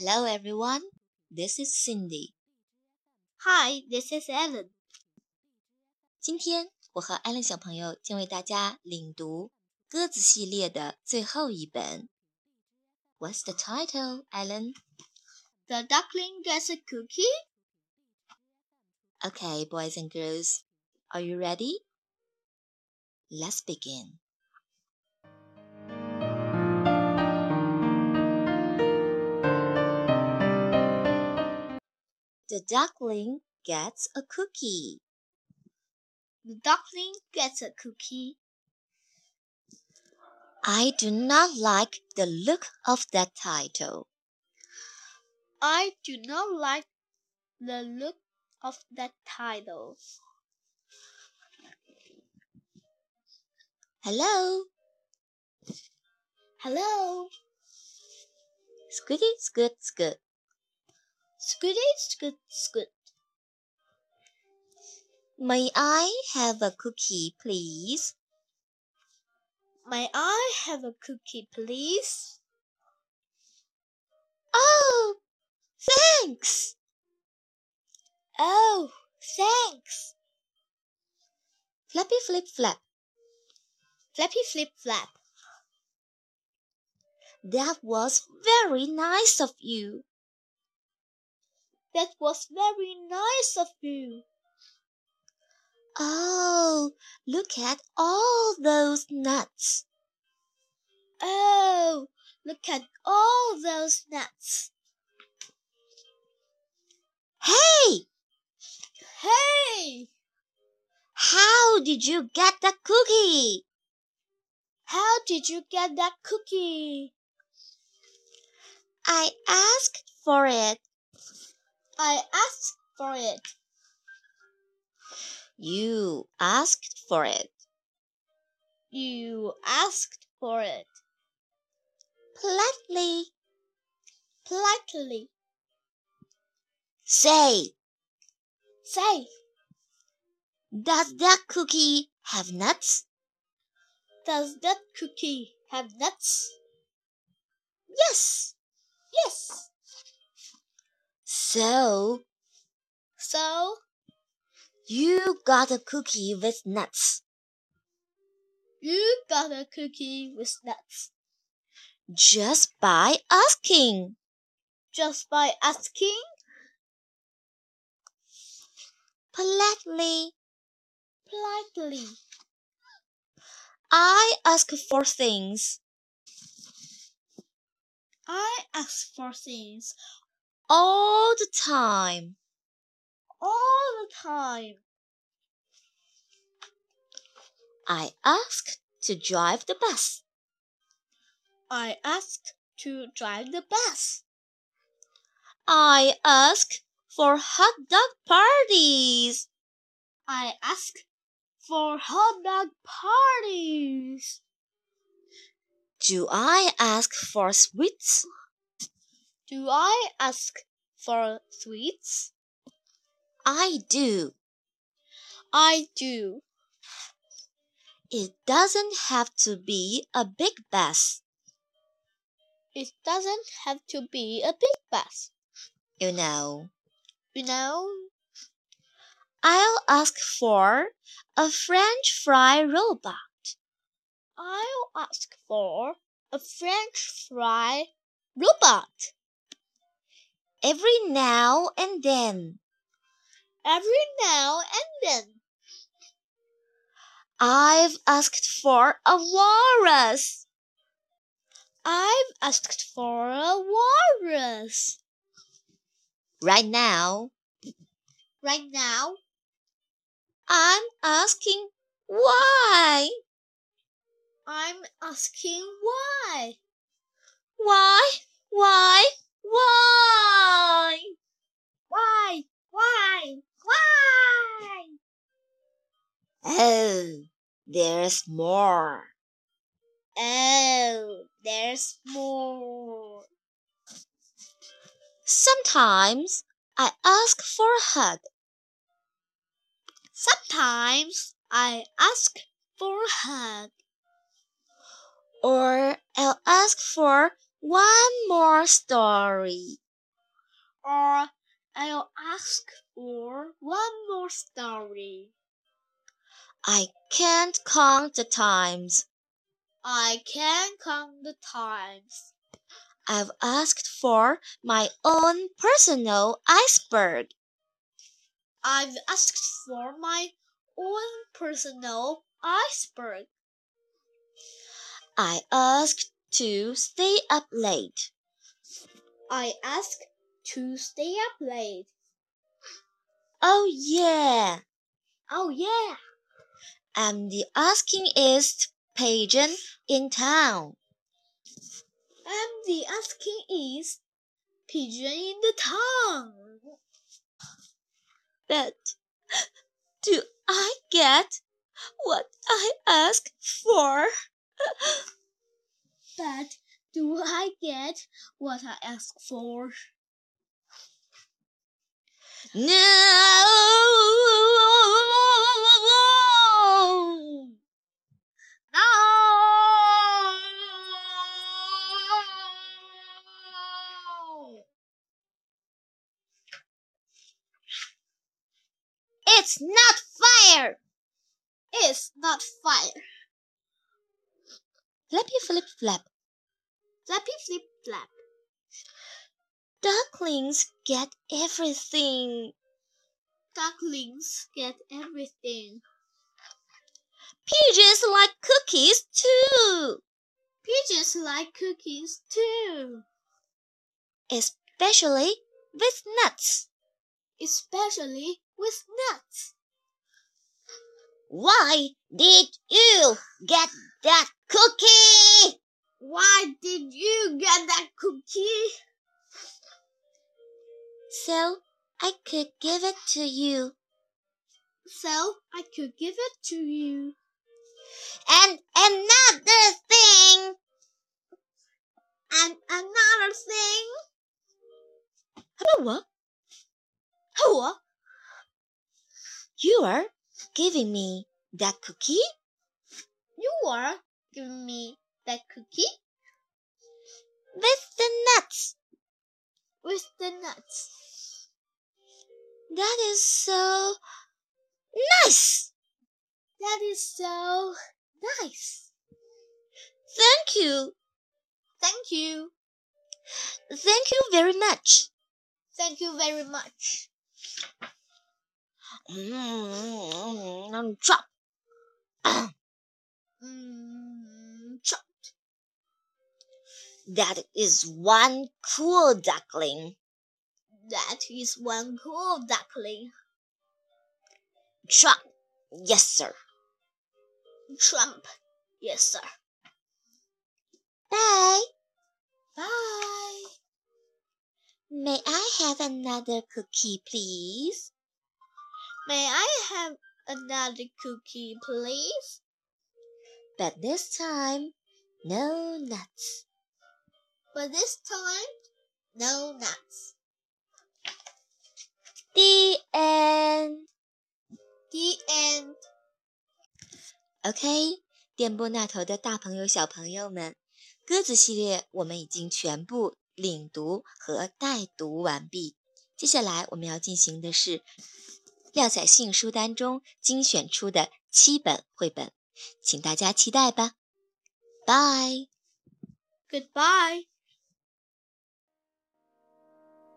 Hello, everyone. This is Cindy. Hi, this is Ellen. 今天我和艾伦小朋友将为大家领读鸽子系列的最后一本。What's the title, Ellen? The duckling gets a cookie. Okay, boys and girls, are you ready? Let's begin. The duckling gets a cookie. The duckling gets a cookie. I do not like the look of that title. I do not like the look of that title. Hello, Hello, Squiddy, scoot, scoot. Scooty Scoot Scoot. May I have a cookie, please? May I have a cookie, please? Oh, thanks. Oh, thanks. Flappy flip flap. Flappy Flip Flap. That was very nice of you. That was very nice of you. Oh, look at all those nuts. Oh, look at all those nuts. Hey, Hey, how did you get the cookie? how did you get that cookie? I asked for it. I asked for it. You asked for it. You asked for it. Politely. Politely. Say, Say, does that cookie have nuts? does that cookie have nuts? Yes. Yes. So, So, you got a cookie with nuts you got a cookie with nuts just by asking. just by asking Politely. politely. I ask for things I ask for things all the time. all the time. I ask to drive the bus. I ask to drive the bus. I ask for hot dog parties. I ask for hot dog parties. Do I ask for sweets? Do I ask for sweets? I do. I do. It doesn't have to be a big bus. It doesn't have to be a big bus. You know, You know, I'll ask for a French fry robot. I'll ask for a French fry robot Every now and then, every now and then. I've asked for a walrus. I've asked for a walrus. Right now, Right now, I'm asking why. I'm asking why. Why? Why? Why? Why? Why? Why? Oh, there's more. Oh, there's more. Sometimes I ask for a hug. Sometimes I ask for a hug. Or I'll ask for one more story. or I'll ask for one more story. I can't count the times. I can't count the times. I've asked for my own personal iceberg. I've asked for my own personal iceberg. I asked to stay up late. I ask to stay up late. Oh, yeah. Oh, yeah. I'm the askingest pigeon in town. I'm the asking is pigeon in the town. But do I get what I ask for? But do I get what I ask for? No! No! It's not fire! It's not fire. Flappy flip flap. Flappy flip flap. Ducklings get everything. Ducklings get everything. Pigeons like cookies too. Pigeons like cookies too, Especially with nuts. especially with nuts. Why did you get that cookie? Why did you get that cookie? So I could give it to you. So I could give it to you. And another thing. And another thing. What? What? You are giving me that cookie? You are giving me that cookie With the nuts. with the nuts. That is so nice. That is so nice. Thank you. Thank you. Thank you very much. Thank you very much. Mm, chop. Mm, That is one cool duckling. That is one cool duckling. Trump, Yes, sir. Trump. Yes, sir. Bye. Bye. May I have another cookie, please? May I have another cookie, please? But this time, no nuts. But this time, no nuts. The end. The end. OK，电波那头的大朋友、小朋友们，鸽子系列我们已经全部领读和带读完毕。接下来我们要进行的是廖彩信书单中精选出的七本绘本，请大家期待吧。Bye。Goodbye.